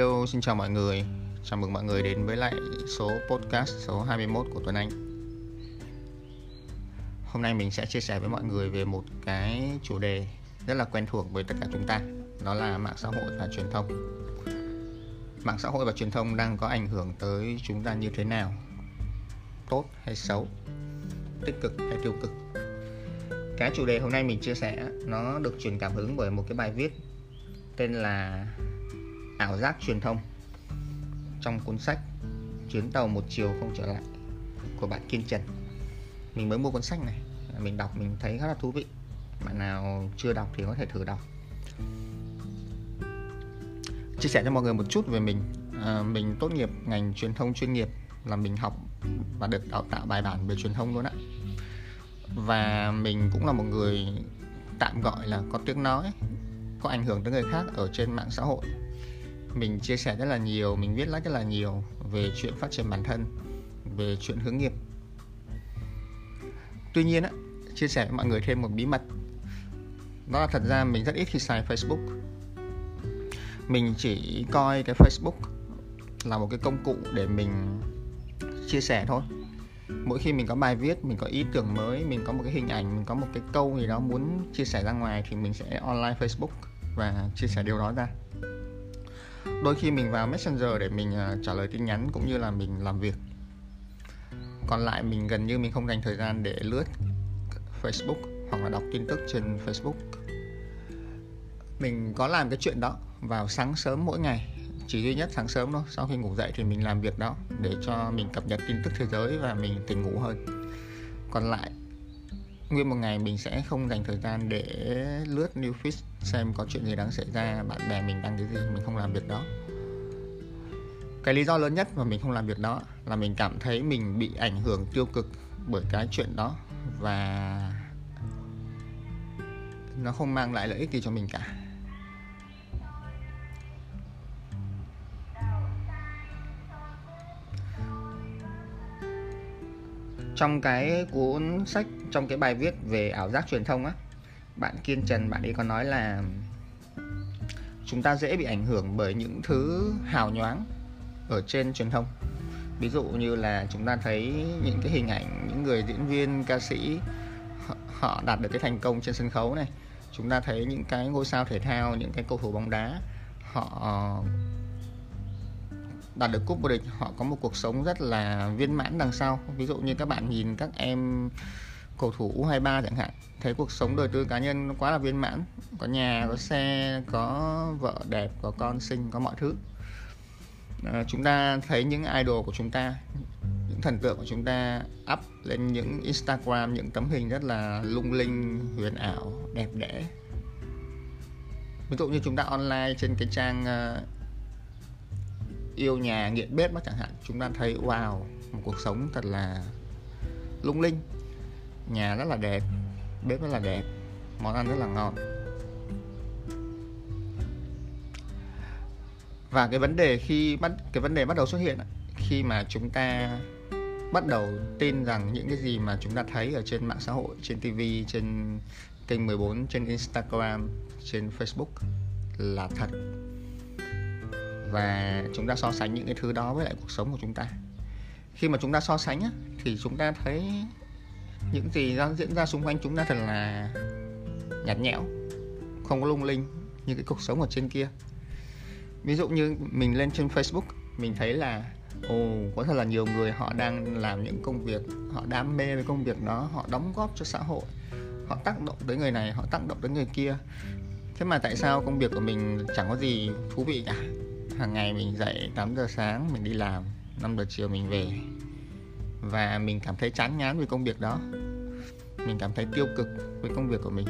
Hello, xin chào mọi người. Chào mừng mọi người đến với lại số podcast số 21 của Tuấn Anh. Hôm nay mình sẽ chia sẻ với mọi người về một cái chủ đề rất là quen thuộc với tất cả chúng ta, đó là mạng xã hội và truyền thông. Mạng xã hội và truyền thông đang có ảnh hưởng tới chúng ta như thế nào? Tốt hay xấu? Tích cực hay tiêu cực? Cái chủ đề hôm nay mình chia sẻ nó được truyền cảm hứng bởi một cái bài viết tên là ảo giác truyền thông trong cuốn sách chuyến tàu một chiều không trở lại của bạn Kiên Trần. Mình mới mua cuốn sách này. Mình đọc mình thấy rất là thú vị. Bạn nào chưa đọc thì có thể thử đọc. Chia sẻ cho mọi người một chút về mình. À, mình tốt nghiệp ngành truyền thông chuyên nghiệp là mình học và được đào tạo bài bản về truyền thông luôn ạ. Và mình cũng là một người tạm gọi là có tiếng nói có ảnh hưởng tới người khác ở trên mạng xã hội mình chia sẻ rất là nhiều, mình viết lách rất là nhiều về chuyện phát triển bản thân, về chuyện hướng nghiệp. Tuy nhiên á, chia sẻ với mọi người thêm một bí mật. Đó là thật ra mình rất ít khi xài Facebook. Mình chỉ coi cái Facebook là một cái công cụ để mình chia sẻ thôi. Mỗi khi mình có bài viết, mình có ý tưởng mới, mình có một cái hình ảnh, mình có một cái câu gì đó muốn chia sẻ ra ngoài thì mình sẽ online Facebook và chia sẻ điều đó ra đôi khi mình vào messenger để mình à, trả lời tin nhắn cũng như là mình làm việc. Còn lại mình gần như mình không dành thời gian để lướt facebook hoặc là đọc tin tức trên facebook. Mình có làm cái chuyện đó vào sáng sớm mỗi ngày, chỉ duy nhất sáng sớm thôi. Sau khi ngủ dậy thì mình làm việc đó để cho mình cập nhật tin tức thế giới và mình tỉnh ngủ hơn. Còn lại nguyên một ngày mình sẽ không dành thời gian để lướt new feed xem có chuyện gì đang xảy ra, bạn bè mình đang cái gì, mình không làm việc đó. Cái lý do lớn nhất mà mình không làm việc đó là mình cảm thấy mình bị ảnh hưởng tiêu cực bởi cái chuyện đó và nó không mang lại lợi ích gì cho mình cả. Trong cái cuốn sách, trong cái bài viết về ảo giác truyền thông á, bạn kiên trần, bạn ấy có nói là chúng ta dễ bị ảnh hưởng bởi những thứ hào nhoáng ở trên truyền thông. Ví dụ như là chúng ta thấy những cái hình ảnh, những người diễn viên, ca sĩ, họ đạt được cái thành công trên sân khấu này. Chúng ta thấy những cái ngôi sao thể thao, những cái cầu thủ bóng đá, họ đạt được cúp vô địch họ có một cuộc sống rất là viên mãn đằng sau. Ví dụ như các bạn nhìn các em cầu thủ U23 chẳng hạn thấy cuộc sống đời tư cá nhân nó quá là viên mãn. Có nhà có xe có vợ đẹp có con xinh có mọi thứ. À, chúng ta thấy những idol của chúng ta những thần tượng của chúng ta up lên những Instagram những tấm hình rất là lung linh huyền ảo đẹp đẽ. Ví dụ như chúng ta online trên cái trang uh, yêu nhà nghiện bếp đó chẳng hạn, chúng ta thấy, wow, một cuộc sống thật là lung linh. Nhà rất là đẹp, bếp rất là đẹp, món ăn rất là ngon. Và cái vấn đề khi bắt, cái vấn đề bắt đầu xuất hiện khi mà chúng ta bắt đầu tin rằng những cái gì mà chúng ta thấy ở trên mạng xã hội, trên TV trên kênh 14 trên Instagram, trên Facebook là thật và chúng ta so sánh những cái thứ đó với lại cuộc sống của chúng ta. Khi mà chúng ta so sánh á, thì chúng ta thấy những gì đang diễn ra xung quanh chúng ta thật là nhạt nhẽo không có lung linh như cái cuộc sống ở trên kia. Ví dụ như mình lên trên Facebook mình thấy là ồ có thật là nhiều người họ đang làm những công việc họ đam mê với công việc đó họ đóng góp cho xã hội họ tác động tới người này họ tác động tới người kia. Thế mà tại sao công việc của mình chẳng có gì thú vị cả? Hàng ngày mình dậy 8 giờ sáng mình đi làm 5 giờ chiều mình về. Và mình cảm thấy chán ngán với công việc đó. Mình cảm thấy tiêu cực với công việc của mình.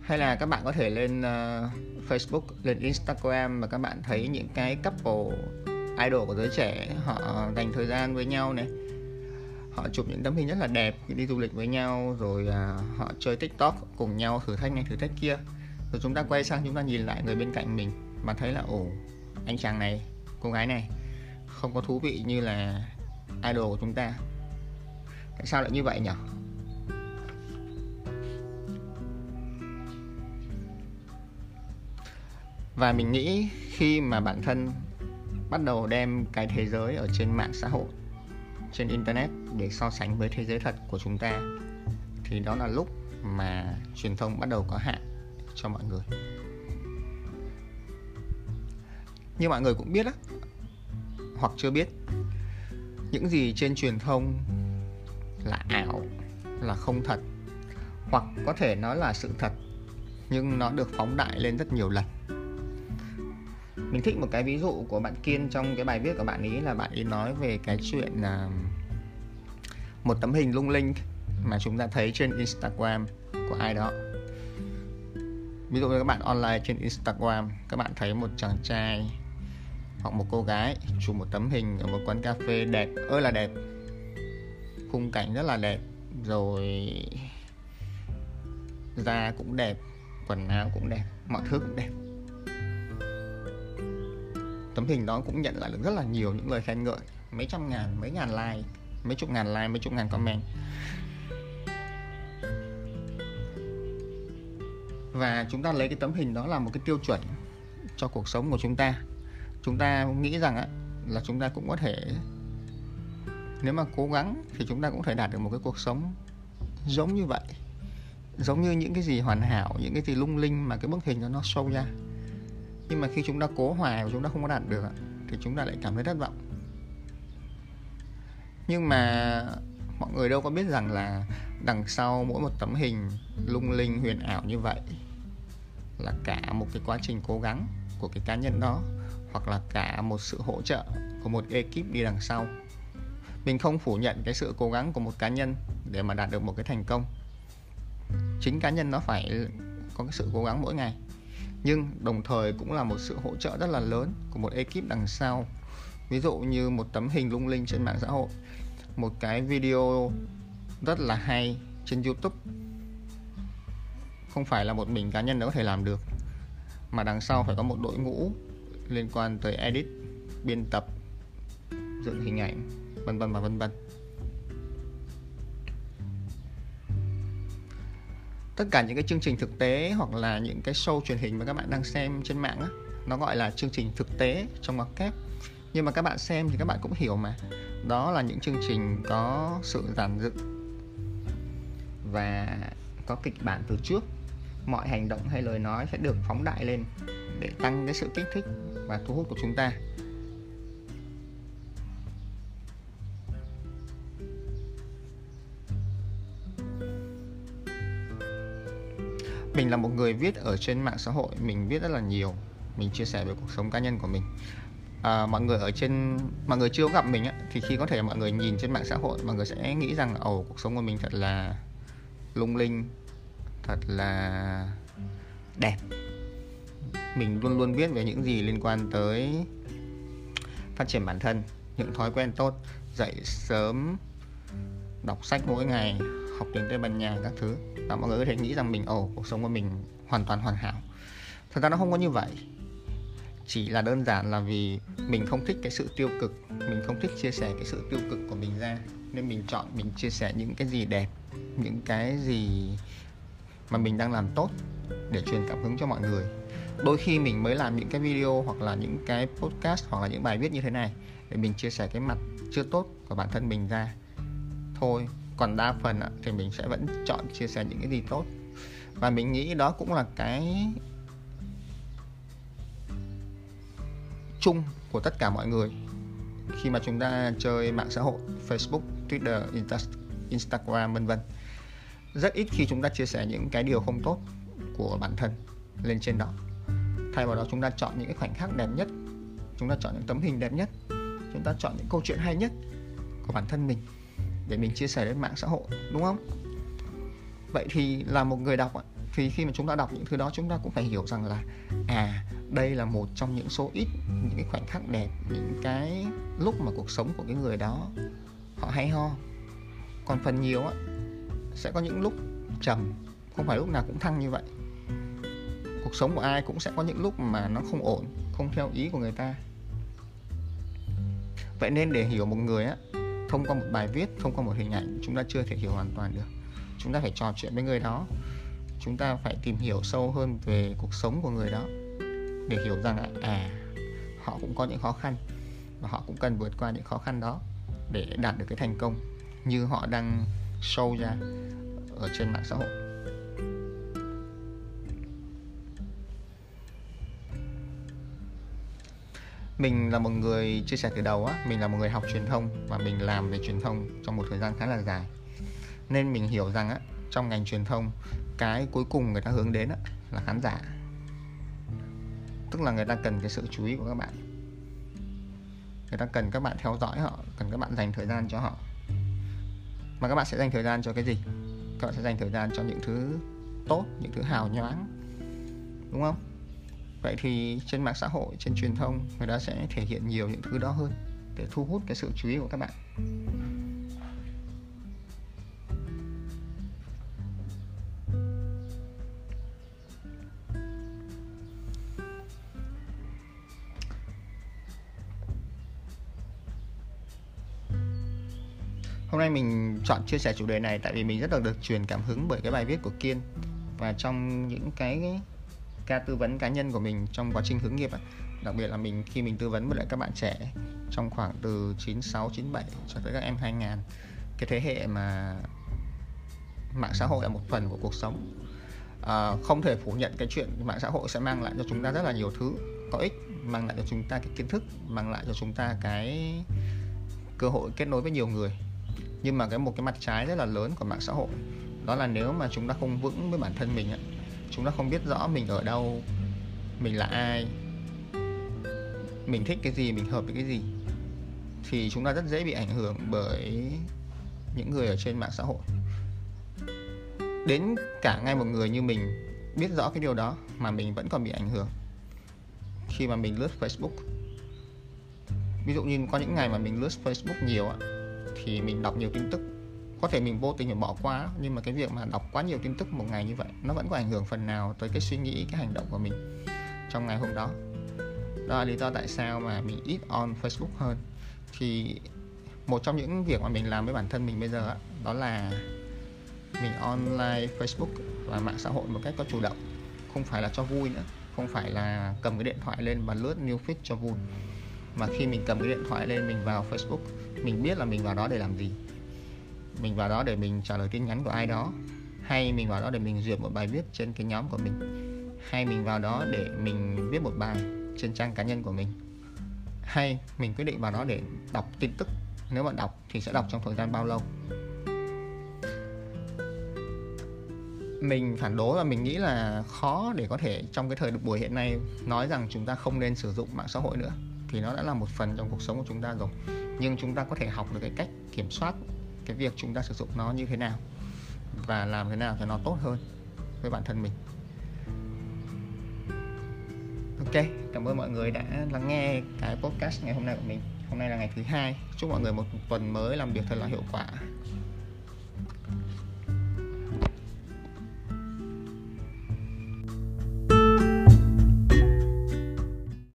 Hay là các bạn có thể lên uh, Facebook lên Instagram và các bạn thấy những cái couple idol của giới trẻ họ dành thời gian với nhau này. Họ chụp những tấm hình rất là đẹp đi du lịch với nhau rồi uh, họ chơi tiktok cùng nhau thử thách này thử thách kia. Rồi chúng ta quay sang chúng ta nhìn lại người bên cạnh mình mà thấy là, ồ, anh chàng này, cô gái này không có thú vị như là idol của chúng ta. Tại sao lại như vậy nhỉ và mình nghĩ khi mà bản thân bắt đầu đem cái thế giới ở trên mạng xã hội, trên internet để so sánh với thế giới thật của chúng ta, thì đó là lúc mà truyền thông bắt đầu có hạn cho mọi người như mọi người cũng biết á, hoặc chưa biết, những gì trên truyền thông là ảo, là không thật, hoặc có thể nó là sự thật, nhưng nó được phóng đại lên rất nhiều lần. Mình thích một cái ví dụ của bạn kiên trong cái bài viết của bạn ấy là bạn ấy nói về cái chuyện là một tấm hình lung linh mà chúng ta thấy trên instagram của ai đó. Ví dụ như các bạn online trên instagram, các bạn thấy một chàng trai hoặc một cô gái chụp một tấm hình ở một quán cà phê đẹp. Ơi là đẹp. Khung cảnh rất là đẹp. Rồi da cũng đẹp, quần áo cũng đẹp, mọi thứ cũng đẹp. Tấm hình đó cũng nhận lại được rất là nhiều những lời khen ngợi. Mấy trăm ngàn, mấy ngàn like, mấy chục ngàn like, mấy chục ngàn comment. Và chúng ta lấy cái tấm hình đó là một cái tiêu chuẩn cho cuộc sống của chúng ta chúng ta nghĩ rằng á, là chúng ta cũng có thể nếu mà cố gắng thì chúng ta cũng thể đạt được một cái cuộc sống giống như vậy. Giống như những cái gì hoàn hảo những cái gì lung linh mà cái bức hình nó nó sâu ra. Nhưng mà khi chúng ta cố hoài và chúng ta không có đạt được thì chúng ta lại cảm thấy thất vọng. Nhưng mà mọi người đâu có biết rằng là đằng sau mỗi một tấm hình lung linh huyền ảo như vậy là cả một cái quá trình cố gắng của cái cá nhân đó hoặc là cả một sự hỗ trợ của một ekip đi đằng sau. Mình không phủ nhận cái sự cố gắng của một cá nhân để mà đạt được một cái thành công. Chính cá nhân nó phải có cái sự cố gắng mỗi ngày. Nhưng đồng thời cũng là một sự hỗ trợ rất là lớn của một ekip đằng sau. Ví dụ như một tấm hình lung linh trên mạng xã hội, một cái video rất là hay trên youtube. Không phải là một mình cá nhân nó có thể làm được, mà đằng sau phải có một đội ngũ liên quan tới edit, biên tập, dựng hình ảnh, vân vân và vân vân. Tất cả những cái chương trình thực tế hoặc là những cái show truyền hình mà các bạn đang xem trên mạng á, nó gọi là chương trình thực tế trong ngoặc kép. Nhưng mà các bạn xem thì các bạn cũng hiểu mà. Đó là những chương trình có sự giản dựng và có kịch bản từ trước. Mọi hành động hay lời nói sẽ được phóng đại lên để tăng cái sự kích thích và thu hút của chúng ta. Mình là một người viết ở trên mạng xã hội mình viết rất là nhiều. Mình chia sẻ về cuộc sống cá nhân của mình. À, mọi người ở trên mọi người chưa gặp mình á, thì khi có thể mọi người nhìn trên mạng xã hội mọi người sẽ nghĩ rằng ồ cuộc sống của mình thật là lung linh thật là đẹp mình luôn luôn biết về những gì liên quan tới phát triển bản thân, những thói quen tốt, dậy sớm, đọc sách mỗi ngày, học tiếng tây ban nha các thứ. Và mọi người có thể nghĩ rằng mình, ồ, cuộc sống của mình hoàn toàn hoàn hảo. Thật ra nó không có như vậy. Chỉ là đơn giản là vì mình không thích cái sự tiêu cực, mình không thích chia sẻ cái sự tiêu cực của mình ra. Nên mình chọn mình chia sẻ những cái gì đẹp, những cái gì mà mình đang làm tốt để truyền cảm hứng cho mọi người đôi khi mình mới làm những cái video hoặc là những cái podcast hoặc là những bài viết như thế này để mình chia sẻ cái mặt chưa tốt của bản thân mình ra. Thôi còn đa phần thì mình sẽ vẫn chọn chia sẻ những cái gì tốt. Và mình nghĩ đó cũng là cái chung của tất cả mọi người. Khi mà chúng ta chơi mạng xã hội Facebook, Twitter, Instagram vân vân rất ít khi chúng ta chia sẻ những cái điều không tốt của bản thân lên trên đó thay vào đó chúng ta chọn những cái khoảnh khắc đẹp nhất. Chúng ta chọn những tấm hình đẹp nhất. Chúng ta chọn những câu chuyện hay nhất của bản thân mình để mình chia sẻ lên mạng xã hội, đúng không? Vậy thì là một người đọc thì khi mà chúng ta đọc những thứ đó, chúng ta cũng phải hiểu rằng là à đây là một trong những số ít những cái khoảnh khắc đẹp, những cái lúc mà cuộc sống của cái người đó họ hay ho. Còn phần nhiều á, sẽ có những lúc trầm, không phải lúc nào cũng thăng như vậy cuộc sống của ai cũng sẽ có những lúc mà nó không ổn, không theo ý của người ta. Vậy nên để hiểu một người á, thông qua một bài viết, thông qua một hình ảnh, chúng ta chưa thể hiểu hoàn toàn được. Chúng ta phải trò chuyện với người đó. Chúng ta phải tìm hiểu sâu hơn về cuộc sống của người đó để hiểu rằng à họ cũng có những khó khăn và họ cũng cần vượt qua những khó khăn đó để đạt được cái thành công như họ đang show ra ở trên mạng xã hội. Mình là một người chia sẻ từ đầu á mình là một người học truyền thông và mình làm về truyền thông trong một thời gian khá là dài. Nên mình hiểu rằng á trong ngành truyền thông cái cuối cùng người ta hướng đến á, là khán giả. Tức là người ta cần cái sự chú ý của các bạn. Người ta cần các bạn theo dõi họ cần các bạn dành thời gian cho họ. Mà các bạn sẽ dành thời gian cho cái gì? Các bạn sẽ dành thời gian cho những thứ tốt những thứ hào nhoáng. Đúng không? Vậy thì trên mạng xã hội, trên truyền thông, người ta sẽ thể hiện nhiều những thứ đó hơn để thu hút cái sự chú ý của các bạn. Hôm nay mình chọn chia sẻ chủ đề này tại vì mình rất là được truyền cảm hứng bởi cái bài viết của Kiên. Và trong những cái ca tư vấn cá nhân của mình trong quá trình hướng nghiệp đặc biệt là mình khi mình tư vấn với lại các bạn trẻ trong khoảng từ 96 97 cho tới các em 2000 cái thế hệ mà mạng xã hội là một phần của cuộc sống. À, không thể phủ nhận cái chuyện mạng xã hội sẽ mang lại cho chúng ta rất là nhiều thứ có ích mang lại cho chúng ta cái kiến thức mang lại cho chúng ta cái cơ hội kết nối với nhiều người. Nhưng mà cái một cái mặt trái rất là lớn của mạng xã hội đó là nếu mà chúng ta không vững với bản thân mình chúng ta không biết rõ mình ở đâu, mình là ai, mình thích cái gì, mình hợp với cái gì. Thì chúng ta rất dễ bị ảnh hưởng bởi những người ở trên mạng xã hội. Đến cả ngay một người như mình biết rõ cái điều đó mà mình vẫn còn bị ảnh hưởng khi mà mình lướt Facebook. Ví dụ như có những ngày mà mình lướt Facebook nhiều thì mình đọc nhiều tin tức có thể mình vô tình mình bỏ qua, nhưng mà cái việc mà đọc quá nhiều tin tức một ngày như vậy, nó vẫn có ảnh hưởng phần nào tới cái suy nghĩ, cái hành động của mình trong ngày hôm đó. Đó là lý do tại sao mà mình ít on Facebook hơn. Thì một trong những việc mà mình làm với bản thân mình bây giờ đó là mình online Facebook và mạng xã hội một cách có chủ động. Không phải là cho vui nữa, không phải là cầm cái điện thoại lên và lướt new feed cho vui. Mà khi mình cầm cái điện thoại lên mình vào Facebook, mình biết là mình vào đó để làm gì mình vào đó để mình trả lời tin nhắn của ai đó, hay mình vào đó để mình duyệt một bài viết trên cái nhóm của mình, hay mình vào đó để mình viết một bài trên trang cá nhân của mình, hay mình quyết định vào đó để đọc tin tức. Nếu bạn đọc thì sẽ đọc trong thời gian bao lâu? Mình phản đối và mình nghĩ là khó để có thể trong cái thời buổi hiện nay nói rằng chúng ta không nên sử dụng mạng xã hội nữa, thì nó đã là một phần trong cuộc sống của chúng ta rồi. Nhưng chúng ta có thể học được cái cách kiểm soát cái việc chúng ta sử dụng nó như thế nào và làm thế nào cho nó tốt hơn với bản thân mình. Ok, cảm ơn mọi người đã lắng nghe cái podcast ngày hôm nay của mình. Hôm nay là ngày thứ hai. Chúc mọi người một tuần mới làm việc thật là hiệu quả.